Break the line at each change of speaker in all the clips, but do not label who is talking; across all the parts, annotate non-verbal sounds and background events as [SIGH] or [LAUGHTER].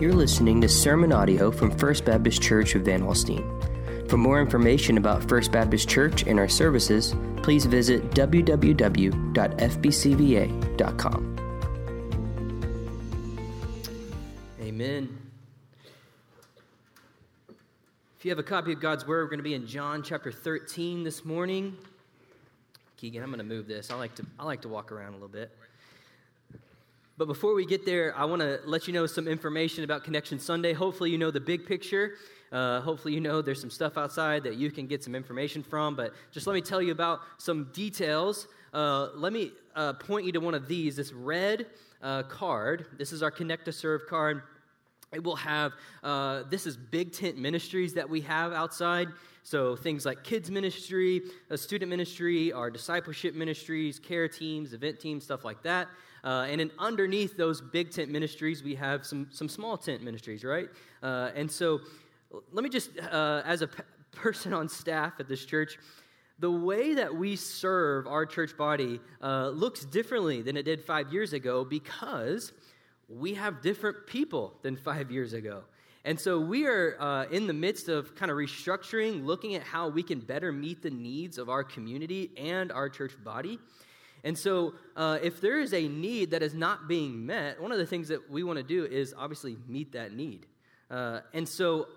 You're listening to sermon audio from First Baptist Church of Van Alstyne. For more information about First Baptist Church and our services, please visit www.fbcva.com. Amen. If you have a copy of God's Word, we're going to be in John chapter 13 this morning. Keegan, I'm going to move this. I like to, I like to walk around a little bit. But before we get there, I want to let you know some information about Connection Sunday. Hopefully, you know the big picture. Uh, hopefully, you know there's some stuff outside that you can get some information from. But just let me tell you about some details. Uh, let me uh, point you to one of these this red uh, card. This is our Connect to Serve card. It will have, uh, this is big tent ministries that we have outside. So things like kids ministry, a student ministry, our discipleship ministries, care teams, event teams, stuff like that. Uh, and then underneath those big tent ministries, we have some, some small tent ministries, right? Uh, and so let me just, uh, as a person on staff at this church, the way that we serve our church body uh, looks differently than it did five years ago because we have different people than five years ago. And so we are uh, in the midst of kind of restructuring, looking at how we can better meet the needs of our community and our church body. And so, uh, if there is a need that is not being met, one of the things that we want to do is obviously meet that need. Uh, and so,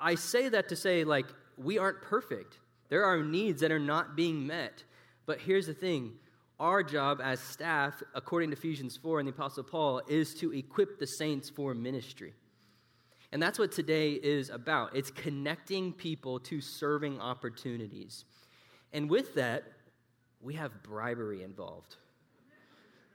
I say that to say, like, we aren't perfect. There are needs that are not being met. But here's the thing our job as staff, according to Ephesians 4 and the Apostle Paul, is to equip the saints for ministry. And that's what today is about. It's connecting people to serving opportunities. And with that, we have bribery involved.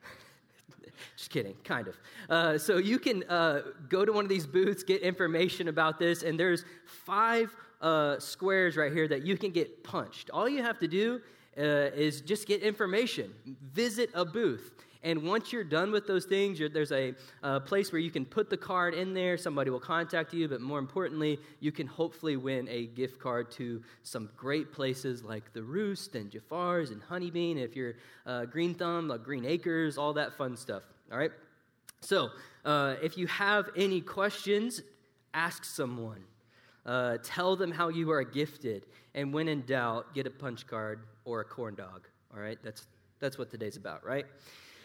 [LAUGHS] Just kidding, kind of. Uh, so you can uh, go to one of these booths, get information about this, and there's five uh, squares right here that you can get punched. All you have to do uh, is just get information, visit a booth. And once you're done with those things, there's a, a, place where you can put the card in there. Somebody will contact you, but more importantly, you can hopefully win a gift card to some great places like the Roost and Jafar's and Honeybean. If you're uh, Green Thumb, like Green Acres, all that fun stuff. All right. So uh, if you have any questions, ask someone. Uh, tell them how you are gifted, and when in doubt, get a punch card or a corn dog. All right, that's that's what today's about, right?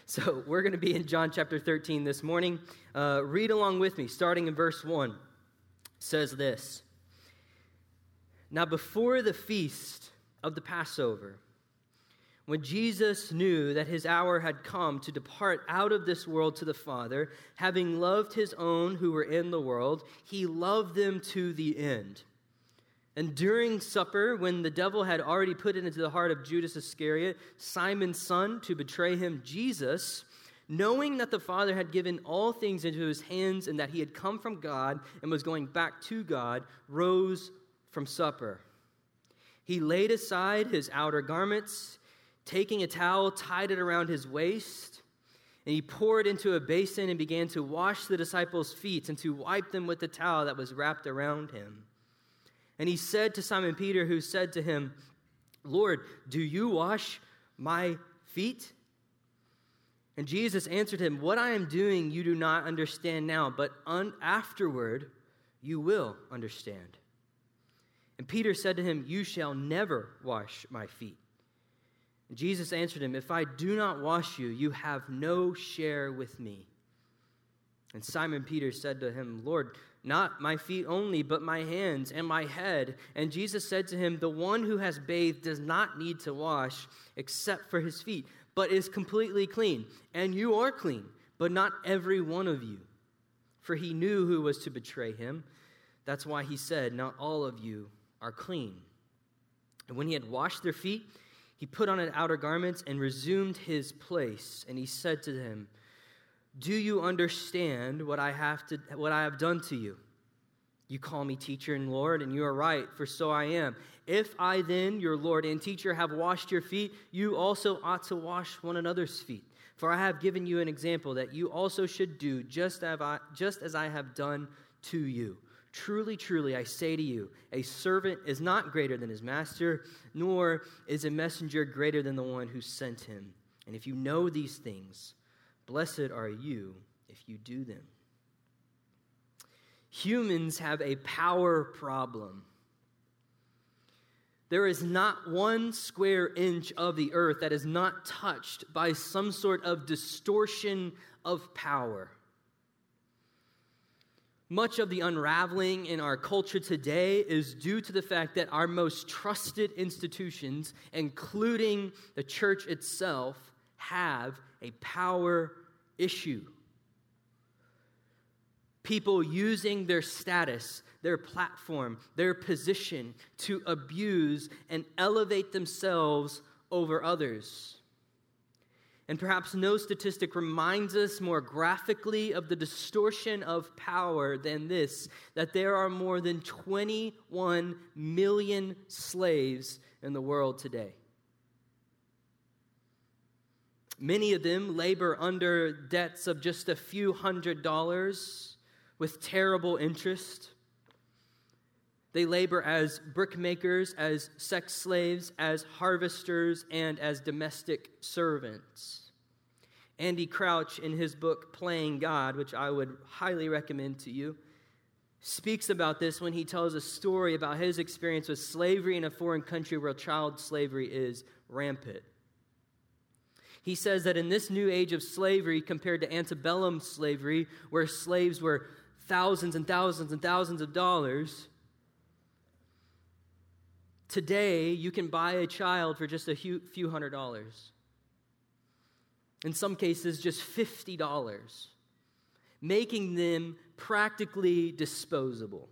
So we're going to be in John chapter 13 this morning. Uh, read along with me, starting in verse 1. It says this Now, before the feast of the Passover, when Jesus knew that his hour had come to depart out of this world to the Father, having loved his own who were in the world, he loved them to the end. And during supper, when the devil had already put it into the heart of Judas Iscariot, Simon's son, to betray him, Jesus, knowing that the Father had given all things into his hands and that he had come from God and was going back to God, rose from supper. He laid aside his outer garments, taking a towel, tied it around his waist, and he poured into a basin and began to wash the disciples' feet and to wipe them with the towel that was wrapped around him. And he said to Simon Peter, who said to him, Lord, do you wash my feet? And Jesus answered him, What I am doing you do not understand now, but un- afterward you will understand. And Peter said to him, You shall never wash my feet. And Jesus answered him, If I do not wash you, you have no share with me. And Simon Peter said to him, Lord, not my feet only, but my hands and my head. And Jesus said to him, The one who has bathed does not need to wash except for his feet, but is completely clean. And you are clean, but not every one of you. For he knew who was to betray him. That's why he said, Not all of you are clean. And when he had washed their feet, he put on an outer garment and resumed his place. And he said to them, do you understand what I have to what I have done to you? You call me teacher and Lord, and you are right, for so I am. If I then, your Lord and teacher, have washed your feet, you also ought to wash one another's feet. For I have given you an example that you also should do just as I, just as I have done to you. Truly, truly, I say to you, a servant is not greater than his master, nor is a messenger greater than the one who sent him. And if you know these things, Blessed are you if you do them. Humans have a power problem. There is not one square inch of the earth that is not touched by some sort of distortion of power. Much of the unraveling in our culture today is due to the fact that our most trusted institutions, including the church itself, have a power issue. People using their status, their platform, their position to abuse and elevate themselves over others. And perhaps no statistic reminds us more graphically of the distortion of power than this that there are more than 21 million slaves in the world today. Many of them labor under debts of just a few hundred dollars with terrible interest. They labor as brickmakers, as sex slaves, as harvesters, and as domestic servants. Andy Crouch, in his book Playing God, which I would highly recommend to you, speaks about this when he tells a story about his experience with slavery in a foreign country where child slavery is rampant. He says that in this new age of slavery, compared to antebellum slavery, where slaves were thousands and thousands and thousands of dollars, Today, you can buy a child for just a few hundred dollars. In some cases, just $50, making them practically disposable.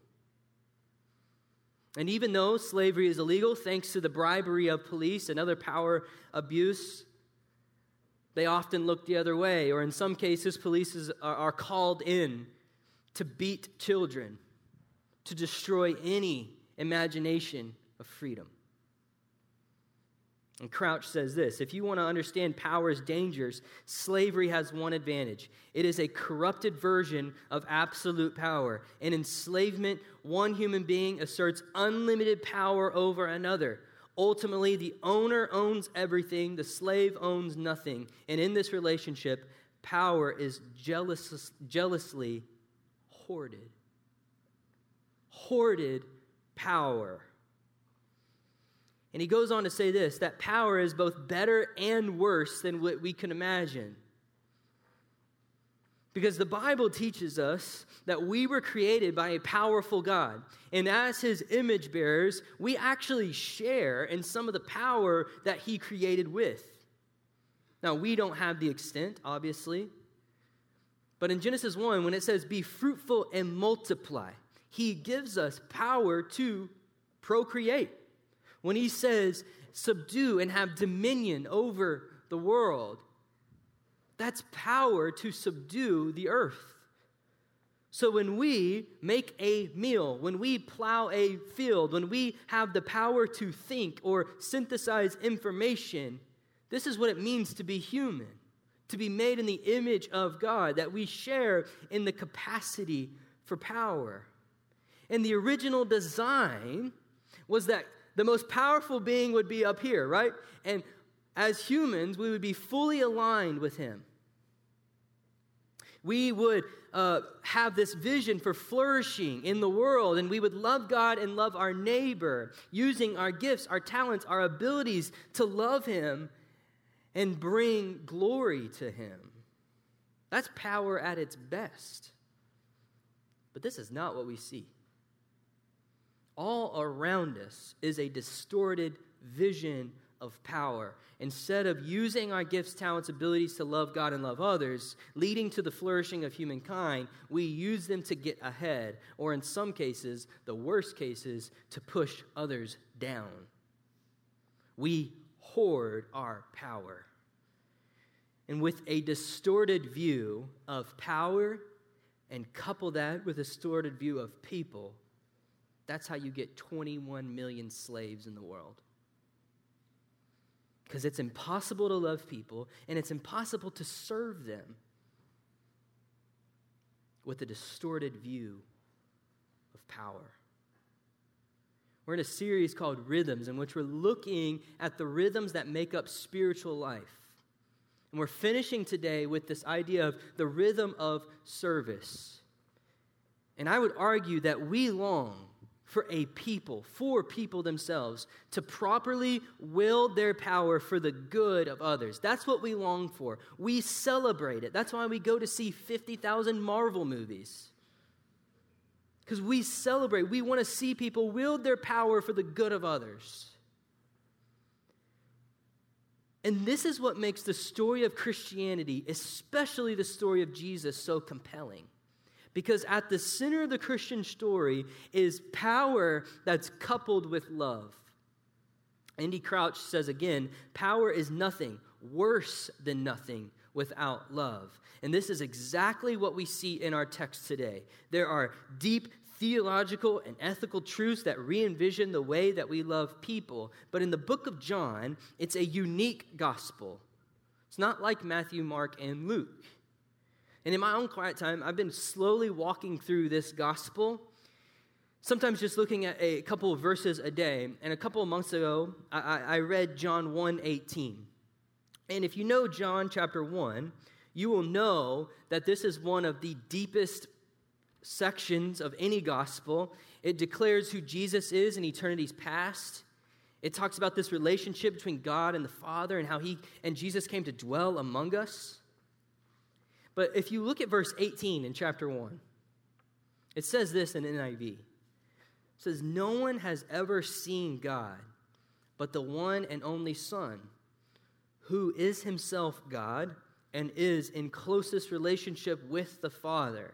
And even though slavery is illegal, thanks to the bribery of police and other power abuse, they often look the other way. Or in some cases, police are called in to beat children, to destroy any imagination of freedom. And Crouch says this if you want to understand power's dangers, slavery has one advantage it is a corrupted version of absolute power. In enslavement, one human being asserts unlimited power over another. Ultimately, the owner owns everything, the slave owns nothing. And in this relationship, power is jealous, jealously hoarded. Hoarded power. And he goes on to say this that power is both better and worse than what we can imagine. Because the Bible teaches us that we were created by a powerful God. And as his image bearers, we actually share in some of the power that he created with. Now, we don't have the extent, obviously. But in Genesis 1, when it says, be fruitful and multiply, he gives us power to procreate when he says, subdue and have dominion over the world, that's power to subdue the earth. So when we make a meal, when we plow a field, when we have the power to think or synthesize information, this is what it means to be human, to be made in the image of God, that we share in the capacity for power. And the original design was that the most powerful being would be up here, right? And as humans, we would be fully aligned with him. We would uh, have this vision for flourishing in the world, and we would love God and love our neighbor, using our gifts, our talents, our abilities to love him and bring glory to him. That's power at its best. But this is not what we see all around us is a distorted vision of power. Instead of using our gifts, talents, abilities to love God and love others, leading to the flourishing of humankind, we use them to get ahead, or in some cases, the worst cases, to push others down. We hoard our power. And with a distorted view of power, and couple that with a distorted view of people, that's how you get 21 million slaves in the world. Because it's impossible to love people and it's impossible to serve them with a distorted view of power. We're in a series called Rhythms, in which we're looking at the rhythms that make up spiritual life. And we're finishing today with this idea of the rhythm of service. And I would argue that we long for a people, for people themselves, to properly wield their power for the good of others. That's what we long for. We celebrate it. That's why we go to see 50,000 Marvel movies. Because we celebrate, we want to see people wield their power for the good of others. And this is what makes the story of Christianity, especially the story of Jesus, so compelling. Because at the center of the Christian story is power that's coupled with love. Andy Crouch says again power is nothing, worse than nothing without love. And this is exactly what we see in our text today. There are deep theological and ethical truths that re envision the way that we love people. But in the book of John, it's a unique gospel. It's not like Matthew, Mark, and Luke. And in my own quiet time, I've been slowly walking through this gospel, sometimes just looking at a couple of verses a day. And a couple of months ago, I, I read John 1 18. And if you know John chapter 1, you will know that this is one of the deepest sections of any gospel. It declares who Jesus is in eternity's past. It talks about this relationship between God and the Father and how he and Jesus came to dwell among us. But if you look at verse 18 in chapter 1, it says this in NIV. It says, No one has ever seen God but the one and only Son, who is himself God and is in closest relationship with the Father,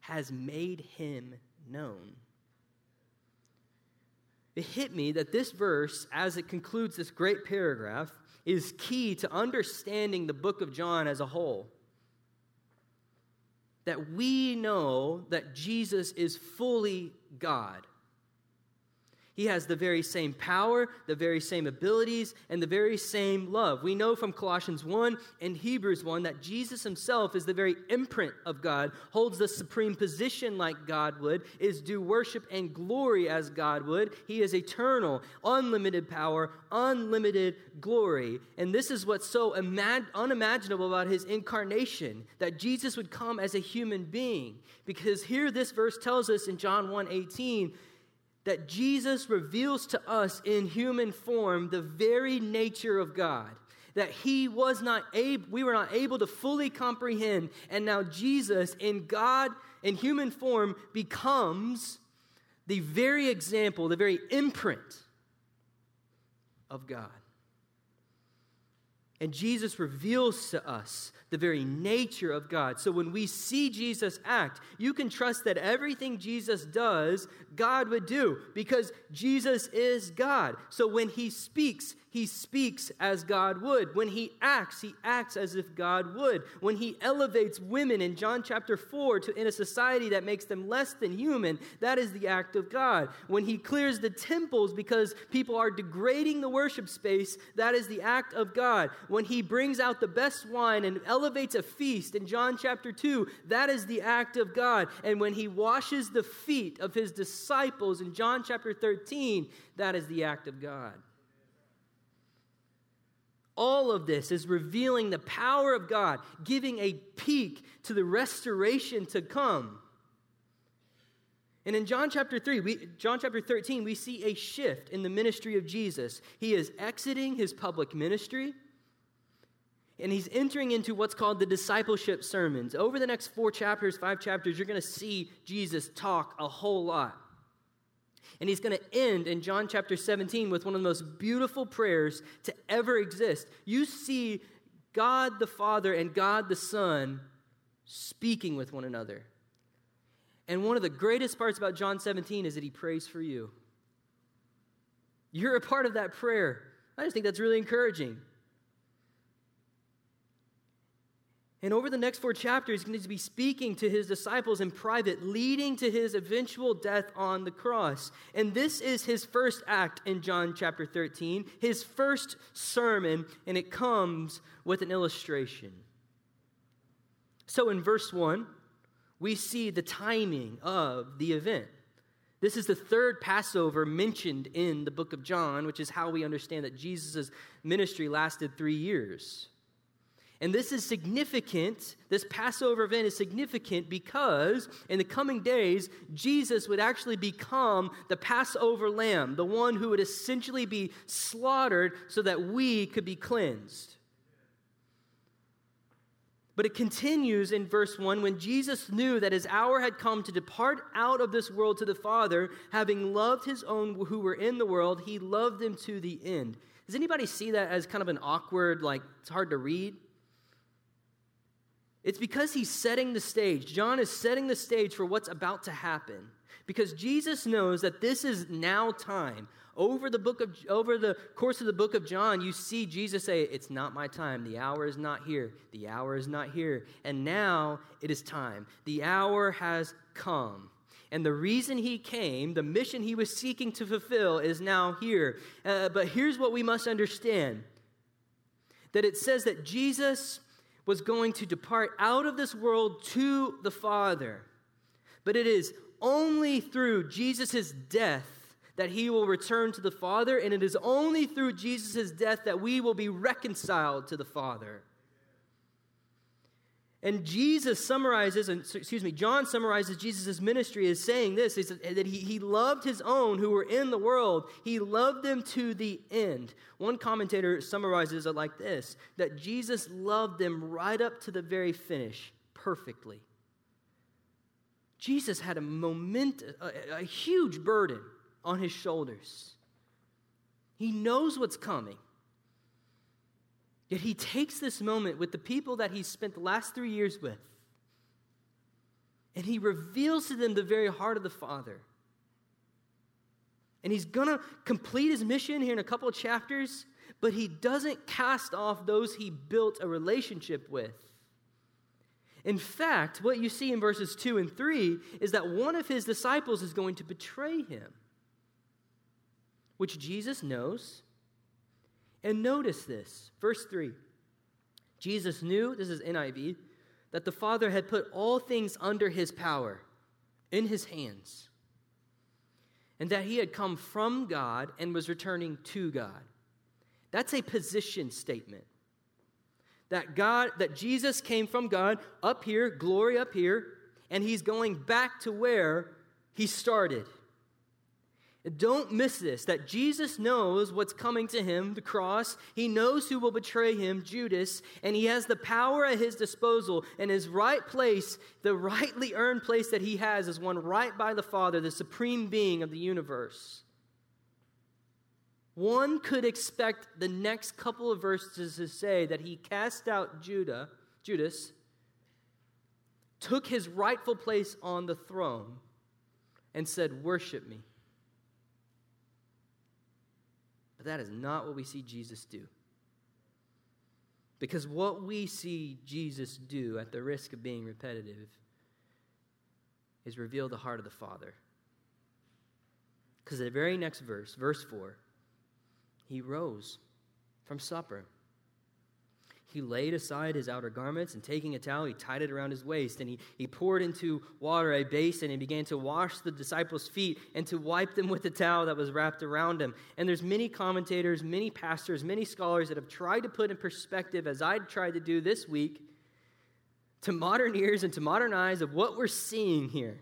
has made him known. It hit me that this verse, as it concludes this great paragraph, is key to understanding the book of John as a whole that we know that Jesus is fully God. He has the very same power, the very same abilities, and the very same love. We know from Colossians 1 and Hebrews 1 that Jesus himself is the very imprint of God, holds the supreme position like God would, is due worship and glory as God would. He is eternal, unlimited power, unlimited glory. And this is what's so unimaginable about his incarnation that Jesus would come as a human being. Because here this verse tells us in John 1 18, that Jesus reveals to us in human form the very nature of God that he was not able we were not able to fully comprehend and now Jesus in God in human form becomes the very example the very imprint of God and Jesus reveals to us the very nature of God. So when we see Jesus act, you can trust that everything Jesus does, God would do because Jesus is God. So when he speaks, he speaks as God would. When he acts, he acts as if God would. When he elevates women in John chapter 4 to in a society that makes them less than human, that is the act of God. When he clears the temples because people are degrading the worship space, that is the act of God. He brings out the best wine and elevates a feast in John chapter 2, that is the act of God. And when he washes the feet of his disciples in John chapter 13, that is the act of God. All of this is revealing the power of God, giving a peek to the restoration to come. And in John chapter 3, we, John chapter 13, we see a shift in the ministry of Jesus. He is exiting his public ministry and he's entering into what's called the discipleship sermons. Over the next four chapters, five chapters, you're going to see Jesus talk a whole lot. And he's going to end in John chapter 17 with one of the most beautiful prayers to ever exist. You see God the Father and God the Son speaking with one another. And one of the greatest parts about John 17 is that he prays for you. You're a part of that prayer. I just think that's really encouraging. And over the next four chapters, he's going to be speaking to his disciples in private, leading to his eventual death on the cross. And this is his first act in John chapter 13, his first sermon, and it comes with an illustration. So in verse 1, we see the timing of the event. This is the third Passover mentioned in the book of John, which is how we understand that Jesus' ministry lasted three years. And this is significant. This Passover event is significant because in the coming days, Jesus would actually become the Passover lamb, the one who would essentially be slaughtered so that we could be cleansed. But it continues in verse 1 when Jesus knew that his hour had come to depart out of this world to the Father, having loved his own who were in the world, he loved them to the end. Does anybody see that as kind of an awkward, like it's hard to read? It's because he's setting the stage. John is setting the stage for what's about to happen. Because Jesus knows that this is now time. Over the book of over the course of the book of John, you see Jesus say, "It's not my time. The hour is not here. The hour is not here. And now it is time. The hour has come." And the reason he came, the mission he was seeking to fulfill, is now here. Uh, but here's what we must understand that it says that Jesus was going to depart out of this world to the Father. But it is only through Jesus' death that he will return to the Father, and it is only through Jesus' death that we will be reconciled to the Father. And Jesus summarizes, and excuse me, John summarizes Jesus' ministry as saying this is that he, he loved his own who were in the world. He loved them to the end. One commentator summarizes it like this that Jesus loved them right up to the very finish perfectly. Jesus had a moment, a, a huge burden on his shoulders. He knows what's coming. Yet he takes this moment with the people that he's spent the last three years with, and he reveals to them the very heart of the Father. And he's going to complete his mission here in a couple of chapters, but he doesn't cast off those he built a relationship with. In fact, what you see in verses 2 and 3 is that one of his disciples is going to betray him, which Jesus knows and notice this, verse 3. Jesus knew, this is NIV, that the Father had put all things under his power, in his hands, and that he had come from God and was returning to God. That's a position statement. That God, that Jesus came from God up here, glory up here, and he's going back to where he started. Don't miss this that Jesus knows what's coming to him, the cross. He knows who will betray him, Judas, and he has the power at his disposal. And his right place, the rightly earned place that he has, is one right by the Father, the supreme being of the universe. One could expect the next couple of verses to say that he cast out Judah, Judas, took his rightful place on the throne, and said, Worship me. But that is not what we see Jesus do. Because what we see Jesus do, at the risk of being repetitive, is reveal the heart of the Father. Because the very next verse, verse 4, he rose from supper he laid aside his outer garments and taking a towel, he tied it around his waist. And he, he poured into water a basin and began to wash the disciples' feet and to wipe them with the towel that was wrapped around him. And there's many commentators, many pastors, many scholars that have tried to put in perspective, as I tried to do this week, to modern ears and to modern eyes of what we're seeing here.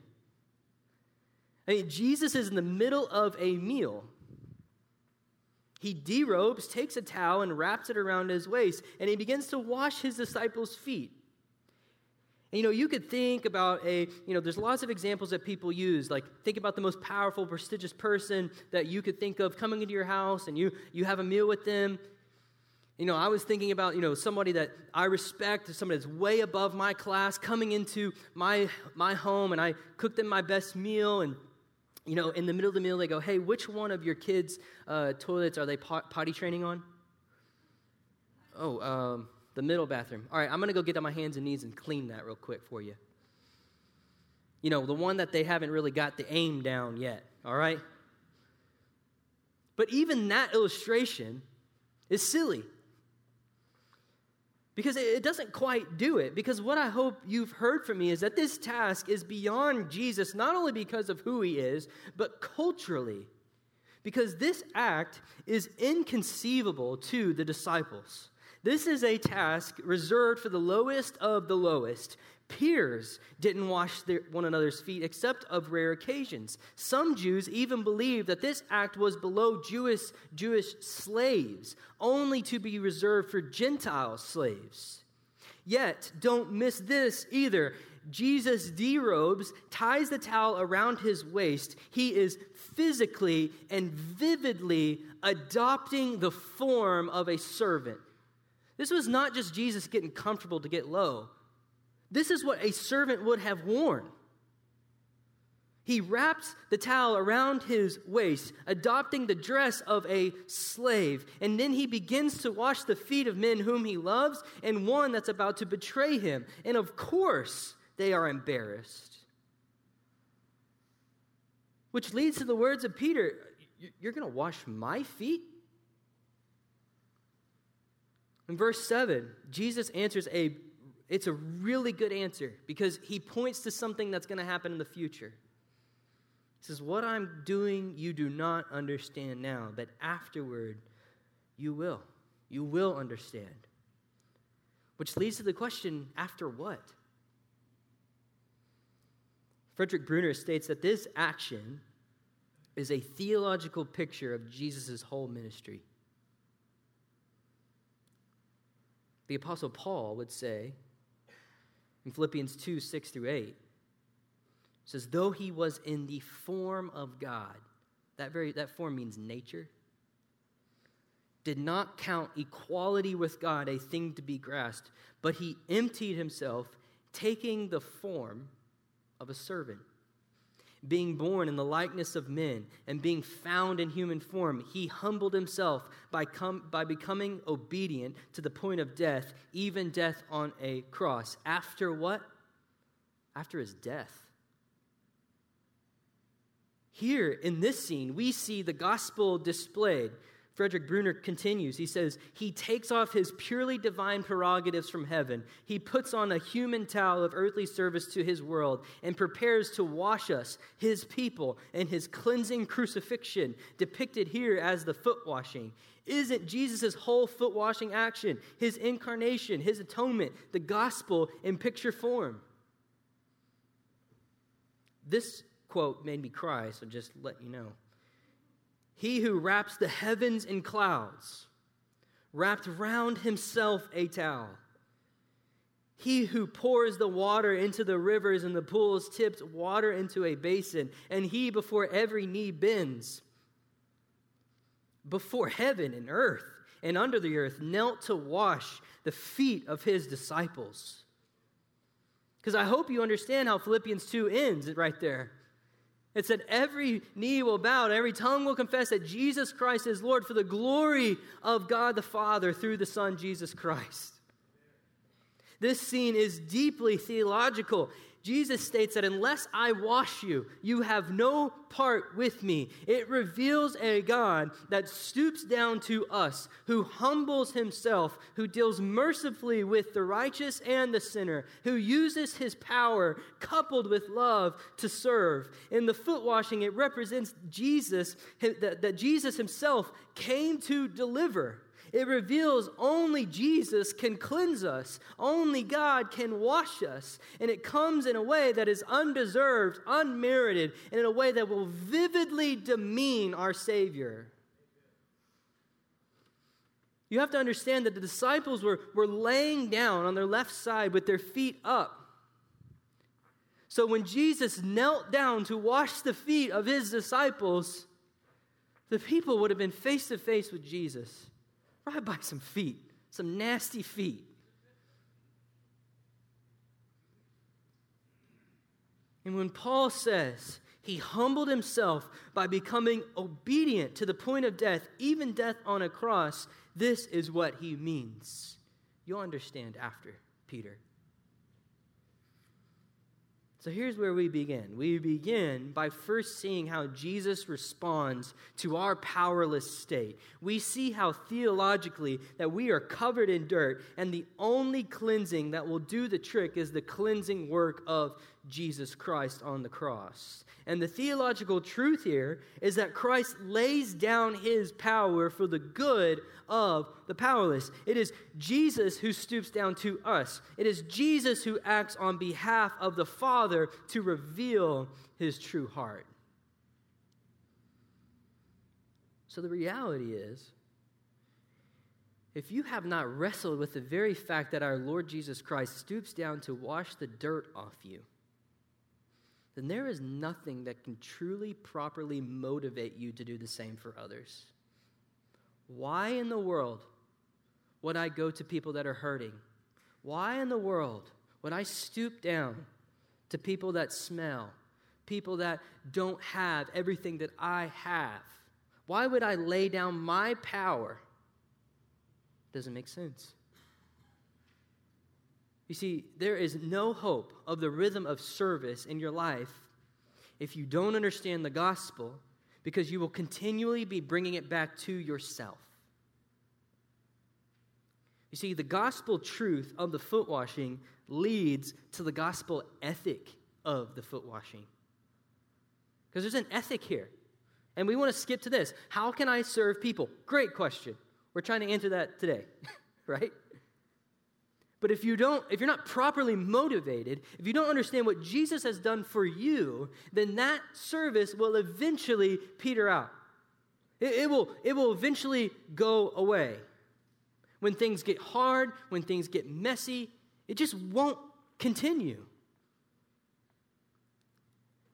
I mean, Jesus is in the middle of a meal. He derobes, takes a towel, and wraps it around his waist, and he begins to wash his disciples' feet. And, you know, you could think about a, you know, there's lots of examples that people use. Like, think about the most powerful, prestigious person that you could think of coming into your house and you, you have a meal with them. You know, I was thinking about, you know, somebody that I respect, somebody that's way above my class coming into my, my home and I cook them my best meal and you know, in the middle of the meal, they go, hey, which one of your kids' uh, toilets are they potty training on? Oh, um, the middle bathroom. All right, I'm going to go get on my hands and knees and clean that real quick for you. You know, the one that they haven't really got the aim down yet, all right? But even that illustration is silly because it doesn't quite do it. Because what I hope you've heard from me is that this task is beyond Jesus, not only because of who he is, but culturally. Because this act is inconceivable to the disciples. This is a task reserved for the lowest of the lowest. Peers didn't wash their, one another's feet except of rare occasions. Some Jews even believed that this act was below Jewish, Jewish slaves, only to be reserved for Gentile slaves. Yet, don't miss this either. Jesus derobes, ties the towel around his waist. He is physically and vividly adopting the form of a servant. This was not just Jesus getting comfortable to get low. This is what a servant would have worn. He wraps the towel around his waist, adopting the dress of a slave. And then he begins to wash the feet of men whom he loves and one that's about to betray him. And of course, they are embarrassed. Which leads to the words of Peter You're going to wash my feet? In verse 7, Jesus answers a it's a really good answer because he points to something that's going to happen in the future. He says, What I'm doing, you do not understand now, but afterward, you will. You will understand. Which leads to the question after what? Frederick Bruner states that this action is a theological picture of Jesus' whole ministry. The Apostle Paul would say in Philippians 2 6 through 8. says, Though he was in the form of God, that, very, that form means nature, did not count equality with God a thing to be grasped, but he emptied himself, taking the form of a servant being born in the likeness of men and being found in human form, he humbled himself by, com- by becoming obedient to the point of death, even death on a cross. After what? After his death. Here in this scene, we see the gospel displayed Frederick Bruner continues. He says, He takes off his purely divine prerogatives from heaven. He puts on a human towel of earthly service to his world and prepares to wash us, his people, in his cleansing crucifixion, depicted here as the foot washing. Isn't Jesus' whole foot washing action, his incarnation, his atonement, the gospel in picture form? This quote made me cry, so just let you know. He who wraps the heavens in clouds, wrapped round himself a towel. He who pours the water into the rivers and the pools tips water into a basin, and he before every knee bends, before heaven and earth and under the earth, knelt to wash the feet of his disciples. Because I hope you understand how Philippians 2 ends right there. It said, Every knee will bow and every tongue will confess that Jesus Christ is Lord for the glory of God the Father through the Son, Jesus Christ. This scene is deeply theological. Jesus states that unless I wash you, you have no part with me. It reveals a God that stoops down to us, who humbles himself, who deals mercifully with the righteous and the sinner, who uses his power coupled with love to serve. In the foot washing, it represents Jesus, that, Jesus himself came to deliver. It reveals only Jesus can cleanse us, only God can wash us. And it comes in a way that is undeserved, unmerited, and in a way that will vividly demean our Savior. You have to understand that the disciples were, were laying down on their left side with their feet up. So when Jesus knelt down to wash the feet of his disciples, the people would have been face to face with Jesus right by some feet, some nasty feet. And when Paul says he humbled himself by becoming obedient to the point of death, even death on a cross, this is what he means. You'll understand after, Peter. So here's where we begin. We begin by first seeing how Jesus responds to our powerless state. We see how theologically that we are covered in dirt, and the only cleansing that will do the trick is the cleansing work of Jesus Christ on the cross. And the theological truth here is that Christ lays down his power for the good of the powerless. It is Jesus who stoops down to us, it is Jesus who acts on behalf of the Father to reveal his true heart. So the reality is, if you have not wrestled with the very fact that our Lord Jesus Christ stoops down to wash the dirt off you, then there is nothing that can truly properly motivate you to do the same for others. Why in the world would I go to people that are hurting? Why in the world would I stoop down to people that smell, people that don't have everything that I have? Why would I lay down my power? Doesn't make sense. You see, there is no hope of the rhythm of service in your life if you don't understand the gospel because you will continually be bringing it back to yourself. You see, the gospel truth of the foot washing leads to the gospel ethic of the foot washing. Because there's an ethic here. And we want to skip to this. How can I serve people? Great question. We're trying to answer that today, [LAUGHS] right? But if you don't, if you're not properly motivated, if you don't understand what Jesus has done for you, then that service will eventually peter out. It, it, will, it will eventually go away. When things get hard, when things get messy, it just won't continue.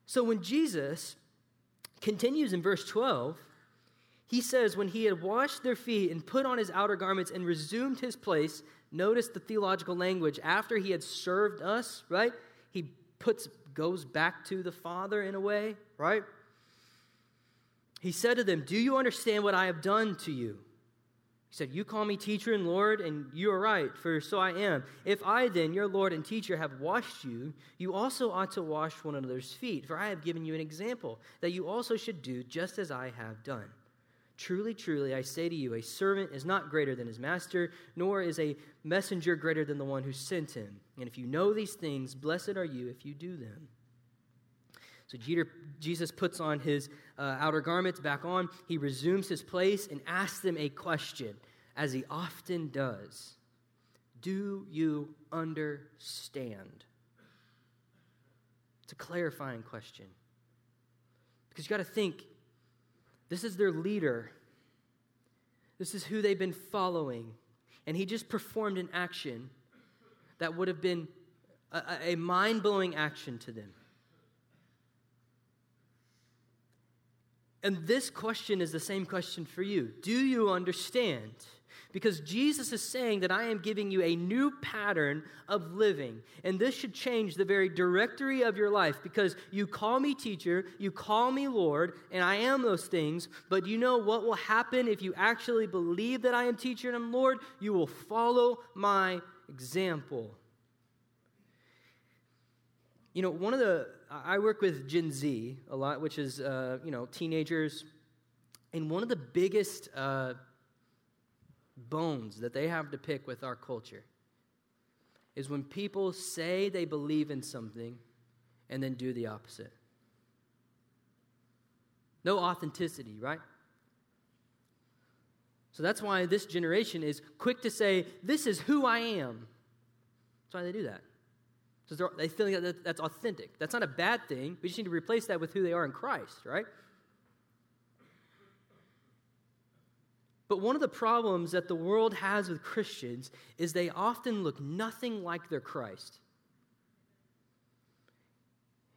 So when Jesus continues in verse 12, he says, When he had washed their feet and put on his outer garments and resumed his place, notice the theological language. After he had served us, right? He puts goes back to the Father in a way, right? He said to them, Do you understand what I have done to you? He said, You call me teacher and Lord, and you are right, for so I am. If I then, your Lord and teacher, have washed you, you also ought to wash one another's feet, for I have given you an example, that you also should do just as I have done. Truly, truly, I say to you, a servant is not greater than his master, nor is a messenger greater than the one who sent him. And if you know these things, blessed are you if you do them. So Jesus puts on his uh, outer garments back on. He resumes his place and asks them a question, as he often does Do you understand? It's a clarifying question. Because you got to think this is their leader, this is who they've been following. And he just performed an action that would have been a, a mind blowing action to them. And this question is the same question for you Do you understand? Because Jesus is saying that I am giving you a new pattern of living. And this should change the very directory of your life because you call me teacher, you call me Lord, and I am those things. But you know what will happen if you actually believe that I am teacher and I'm Lord? You will follow my example. You know, one of the, I work with Gen Z a lot, which is, uh, you know, teenagers. And one of the biggest uh, bones that they have to pick with our culture is when people say they believe in something and then do the opposite. No authenticity, right? So that's why this generation is quick to say, This is who I am. That's why they do that. Because they feel that that's authentic. That's not a bad thing. We just need to replace that with who they are in Christ, right? But one of the problems that the world has with Christians is they often look nothing like their Christ.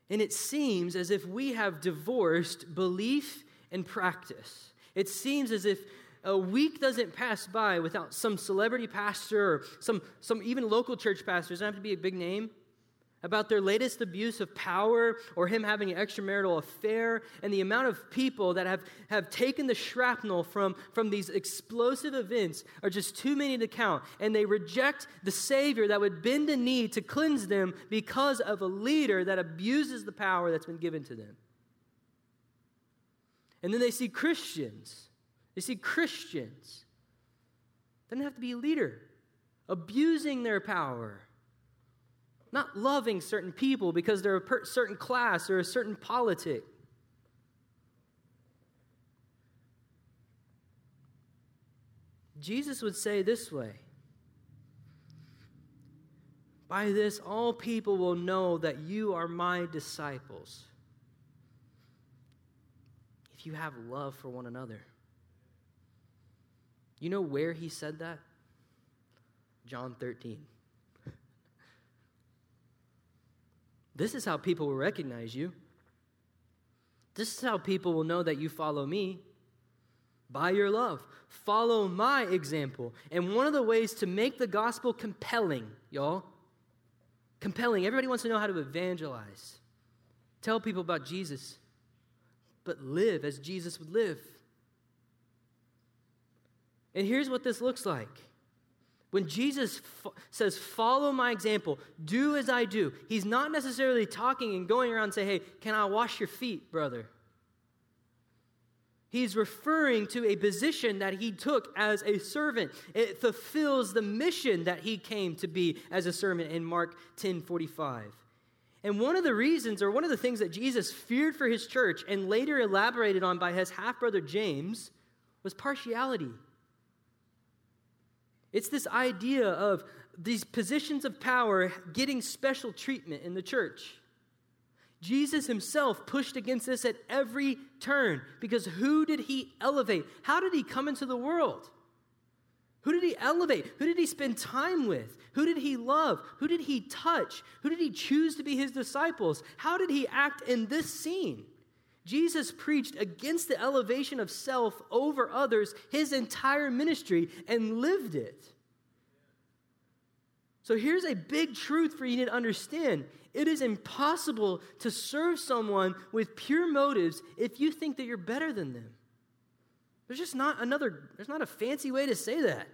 And it seems as if we have divorced belief and practice. It seems as if a week doesn't pass by without some celebrity pastor or some, some even local church pastor, doesn't have to be a big name, about their latest abuse of power or him having an extramarital affair, and the amount of people that have, have taken the shrapnel from, from these explosive events are just too many to count. And they reject the Savior that would bend a knee to cleanse them because of a leader that abuses the power that's been given to them. And then they see Christians. They see Christians. Doesn't have to be a leader, abusing their power not loving certain people because they're a per- certain class or a certain politic. Jesus would say this way By this, all people will know that you are my disciples if you have love for one another. You know where he said that? John 13. This is how people will recognize you. This is how people will know that you follow me by your love. Follow my example. And one of the ways to make the gospel compelling, y'all, compelling, everybody wants to know how to evangelize. Tell people about Jesus, but live as Jesus would live. And here's what this looks like. When Jesus says, Follow my example, do as I do, he's not necessarily talking and going around and say, Hey, can I wash your feet, brother? He's referring to a position that he took as a servant. It fulfills the mission that he came to be as a servant in Mark 10 45. And one of the reasons, or one of the things that Jesus feared for his church and later elaborated on by his half brother James was partiality. It's this idea of these positions of power getting special treatment in the church. Jesus himself pushed against this at every turn because who did he elevate? How did he come into the world? Who did he elevate? Who did he spend time with? Who did he love? Who did he touch? Who did he choose to be his disciples? How did he act in this scene? Jesus preached against the elevation of self over others his entire ministry and lived it. So here's a big truth for you to understand. It is impossible to serve someone with pure motives if you think that you're better than them. There's just not another, there's not a fancy way to say that.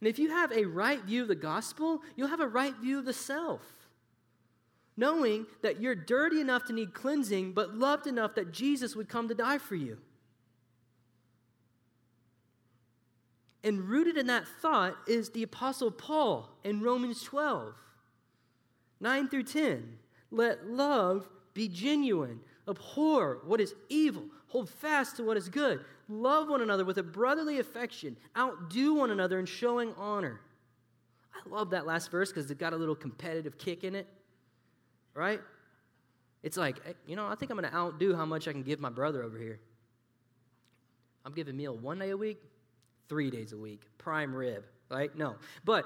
And if you have a right view of the gospel, you'll have a right view of the self knowing that you're dirty enough to need cleansing, but loved enough that Jesus would come to die for you. And rooted in that thought is the Apostle Paul in Romans 12, 9 through 10. Let love be genuine, abhor what is evil, hold fast to what is good, love one another with a brotherly affection, outdo one another in showing honor. I love that last verse because it got a little competitive kick in it right? It's like, eh, you know, I think I'm going to outdo how much I can give my brother over here. I'm giving meal one day a week, three days a week, prime rib, right? No. But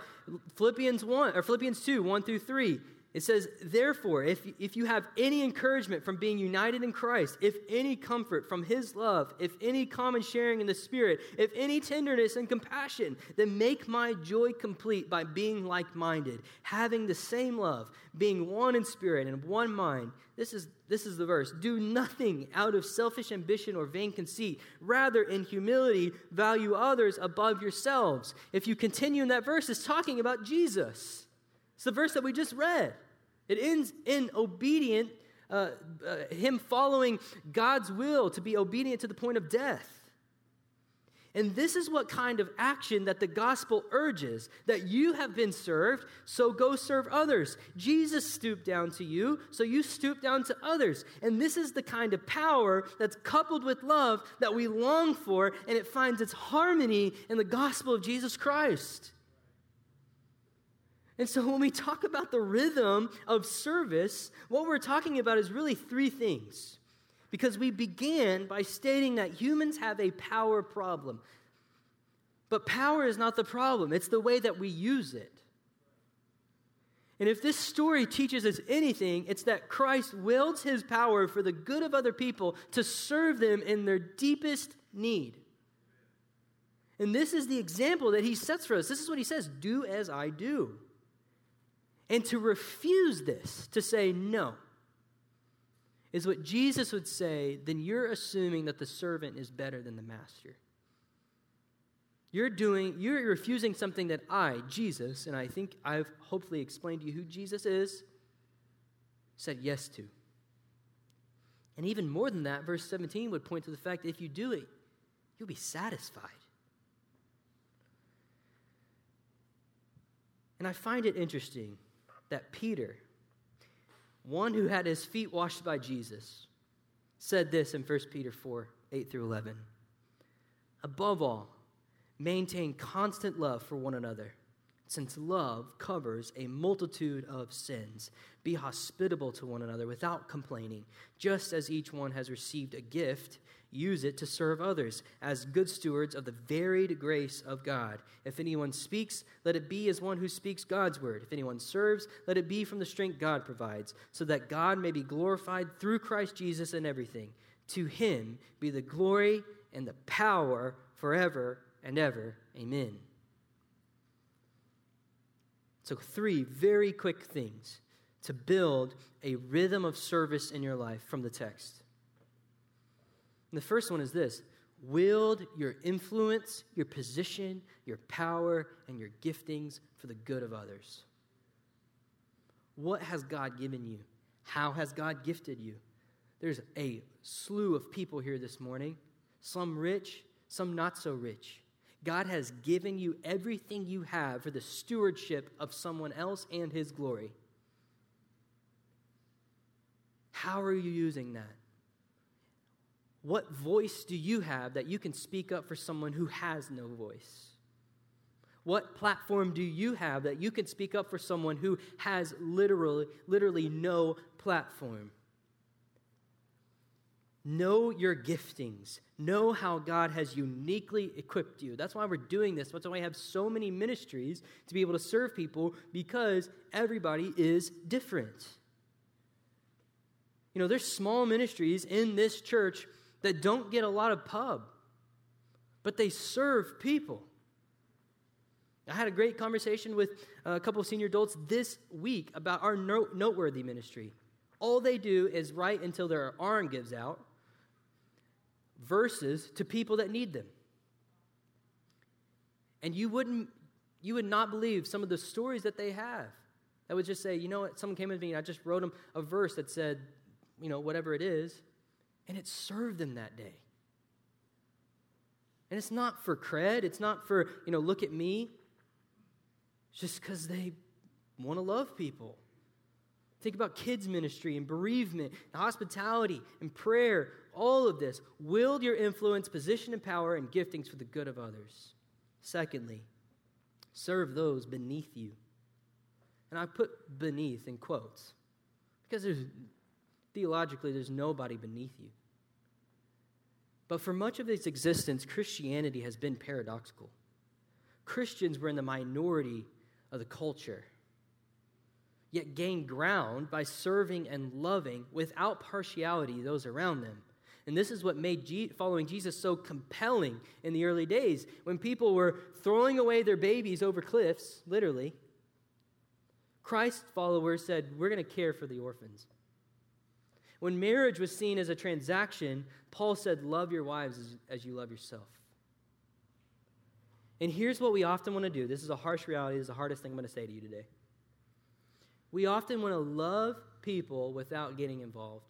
Philippians 1 or Philippians 2, 1 through 3, it says, Therefore, if, if you have any encouragement from being united in Christ, if any comfort from his love, if any common sharing in the Spirit, if any tenderness and compassion, then make my joy complete by being like minded, having the same love, being one in spirit and one mind. This is, this is the verse. Do nothing out of selfish ambition or vain conceit. Rather, in humility, value others above yourselves. If you continue in that verse, it's talking about Jesus. It's the verse that we just read. It ends in obedient, uh, uh, him following God's will to be obedient to the point of death. And this is what kind of action that the gospel urges that you have been served, so go serve others. Jesus stooped down to you, so you stoop down to others. And this is the kind of power that's coupled with love that we long for, and it finds its harmony in the gospel of Jesus Christ. And so when we talk about the rhythm of service, what we're talking about is really three things. Because we began by stating that humans have a power problem. But power is not the problem, it's the way that we use it. And if this story teaches us anything, it's that Christ wields his power for the good of other people to serve them in their deepest need. And this is the example that he sets for us. This is what he says do as I do. And to refuse this, to say no, is what Jesus would say, then you're assuming that the servant is better than the master. You're doing, you're refusing something that I, Jesus, and I think I've hopefully explained to you who Jesus is, said yes to. And even more than that, verse 17 would point to the fact that if you do it, you'll be satisfied. And I find it interesting that Peter, one who had his feet washed by Jesus, said this in 1 Peter 4 8 through 11. Above all, maintain constant love for one another, since love covers a multitude of sins. Be hospitable to one another without complaining, just as each one has received a gift use it to serve others as good stewards of the varied grace of God. If anyone speaks, let it be as one who speaks God's word. If anyone serves, let it be from the strength God provides, so that God may be glorified through Christ Jesus in everything. To him be the glory and the power forever and ever. Amen. So, three very quick things to build a rhythm of service in your life from the text. And the first one is this wield your influence, your position, your power, and your giftings for the good of others. What has God given you? How has God gifted you? There's a slew of people here this morning, some rich, some not so rich. God has given you everything you have for the stewardship of someone else and His glory. How are you using that? What voice do you have that you can speak up for someone who has no voice? What platform do you have that you can speak up for someone who has literally, literally no platform? Know your giftings. Know how God has uniquely equipped you. That's why we're doing this. That's why we have so many ministries to be able to serve people because everybody is different. You know, there's small ministries in this church that don't get a lot of pub, but they serve people. I had a great conversation with a couple of senior adults this week about our noteworthy ministry. All they do is write until their arm gives out verses to people that need them. And you wouldn't you would not believe some of the stories that they have. That would just say, you know what, someone came with me and I just wrote them a verse that said, you know, whatever it is, and it served them that day. And it's not for cred, it's not for, you know, look at me. It's just because they want to love people. Think about kids' ministry and bereavement, and hospitality and prayer, all of this. Wield your influence, position, and power and giftings for the good of others. Secondly, serve those beneath you. And I put beneath in quotes because there's Theologically, there's nobody beneath you. But for much of its existence, Christianity has been paradoxical. Christians were in the minority of the culture, yet gained ground by serving and loving without partiality those around them. And this is what made following Jesus so compelling in the early days when people were throwing away their babies over cliffs, literally. Christ followers said, We're going to care for the orphans. When marriage was seen as a transaction, Paul said, Love your wives as, as you love yourself. And here's what we often want to do. This is a harsh reality. This is the hardest thing I'm going to say to you today. We often want to love people without getting involved.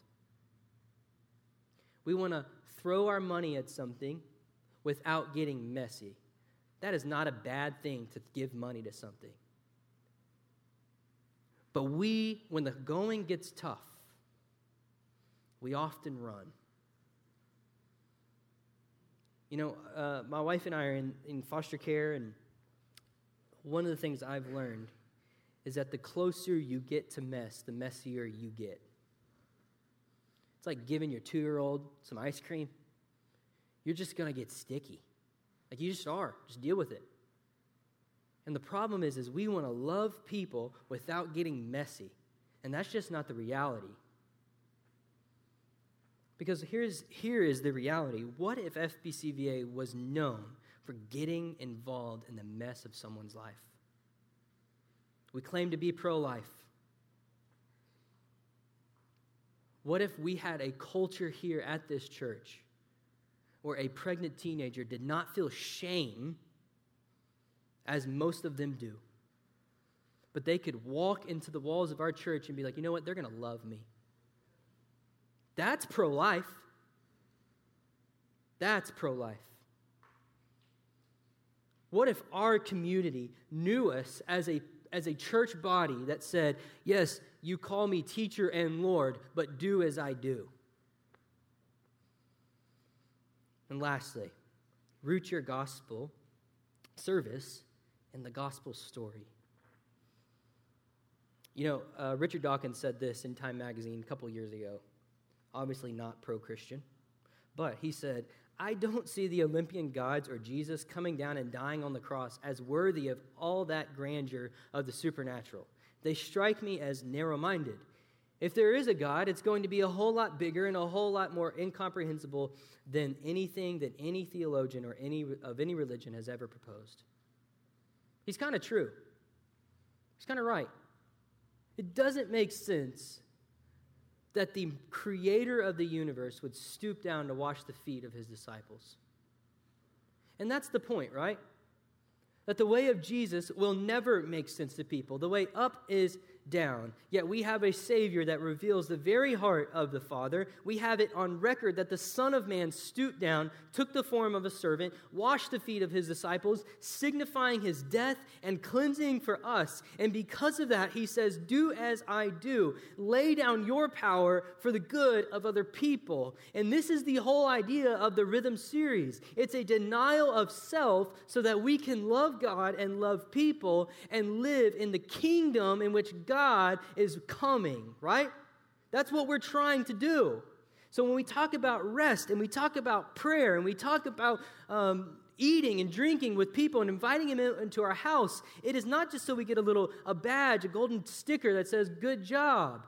We want to throw our money at something without getting messy. That is not a bad thing to give money to something. But we, when the going gets tough, we often run. You know, uh, my wife and I are in, in foster care, and one of the things I've learned is that the closer you get to mess, the messier you get. It's like giving your two year old some ice cream. You're just going to get sticky. Like you just are. Just deal with it. And the problem is, is we want to love people without getting messy. And that's just not the reality. Because here's, here is the reality. What if FBCVA was known for getting involved in the mess of someone's life? We claim to be pro life. What if we had a culture here at this church where a pregnant teenager did not feel shame, as most of them do, but they could walk into the walls of our church and be like, you know what? They're going to love me. That's pro life. That's pro life. What if our community knew us as a, as a church body that said, Yes, you call me teacher and Lord, but do as I do. And lastly, root your gospel service in the gospel story. You know, uh, Richard Dawkins said this in Time magazine a couple years ago. Obviously, not pro Christian, but he said, I don't see the Olympian gods or Jesus coming down and dying on the cross as worthy of all that grandeur of the supernatural. They strike me as narrow minded. If there is a God, it's going to be a whole lot bigger and a whole lot more incomprehensible than anything that any theologian or any of any religion has ever proposed. He's kind of true. He's kind of right. It doesn't make sense that the creator of the universe would stoop down to wash the feet of his disciples. And that's the point, right? That the way of Jesus will never make sense to people. The way up is down. Yet we have a Savior that reveals the very heart of the Father. We have it on record that the Son of Man stooped down, took the form of a servant, washed the feet of his disciples, signifying his death and cleansing for us. And because of that, he says, Do as I do. Lay down your power for the good of other people. And this is the whole idea of the Rhythm series it's a denial of self so that we can love God and love people and live in the kingdom in which God God is coming, right? That's what we're trying to do. So when we talk about rest and we talk about prayer and we talk about um, eating and drinking with people and inviting them into our house, it is not just so we get a little a badge, a golden sticker that says "Good job."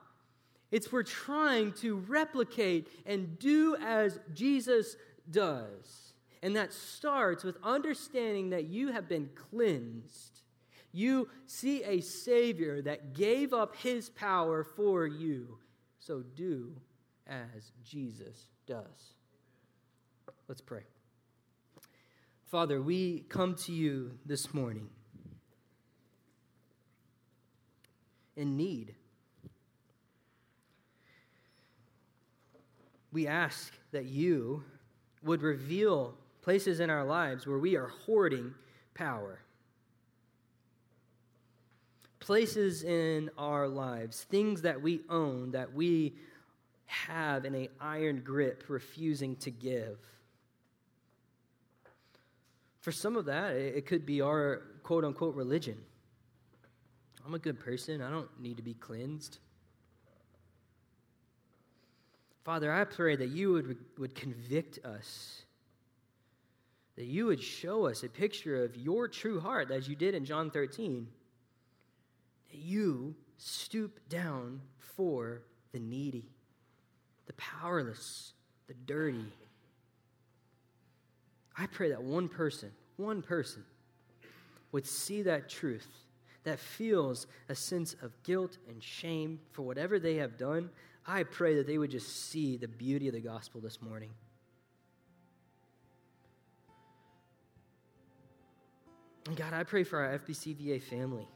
It's we're trying to replicate and do as Jesus does. And that starts with understanding that you have been cleansed you see a Savior that gave up his power for you. So do as Jesus does. Let's pray. Father, we come to you this morning in need. We ask that you would reveal places in our lives where we are hoarding power places in our lives, things that we own, that we have in an iron grip, refusing to give. For some of that, it could be our quote unquote religion. I'm a good person, I don't need to be cleansed. Father, I pray that you would, would convict us, that you would show us a picture of your true heart, as you did in John 13 that you stoop down for the needy, the powerless, the dirty. I pray that one person, one person, would see that truth, that feels a sense of guilt and shame for whatever they have done. I pray that they would just see the beauty of the gospel this morning. And God, I pray for our FBCVA family.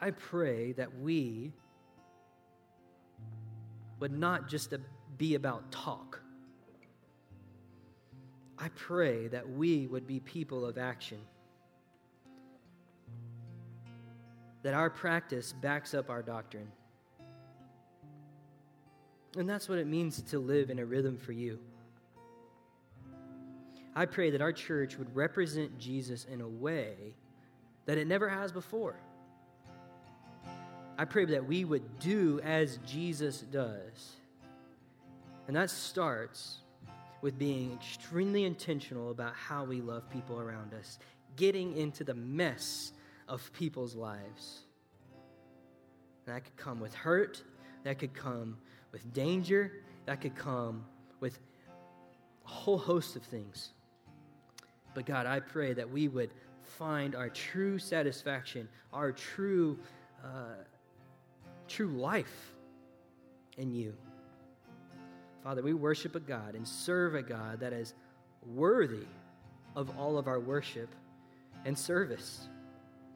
I pray that we would not just be about talk. I pray that we would be people of action. That our practice backs up our doctrine. And that's what it means to live in a rhythm for you. I pray that our church would represent Jesus in a way that it never has before. I pray that we would do as Jesus does. And that starts with being extremely intentional about how we love people around us, getting into the mess of people's lives. And that could come with hurt, that could come with danger, that could come with a whole host of things. But God, I pray that we would find our true satisfaction, our true uh, true life in you. Father, we worship a God and serve a God that is worthy of all of our worship and service.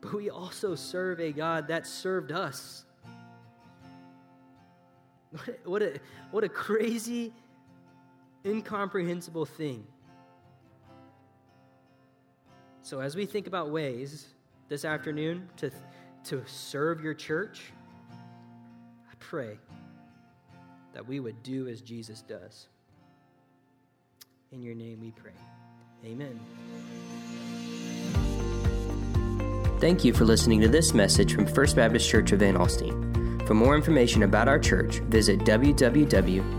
But we also serve a God that served us. What a, what a crazy, incomprehensible thing. So, as we think about ways this afternoon to, to serve your church, pray that we would do as Jesus does. In your name we pray. Amen. Thank you for listening to this message from First Baptist Church of Van Alstyne. For more information about our church, visit www.fbcva.com.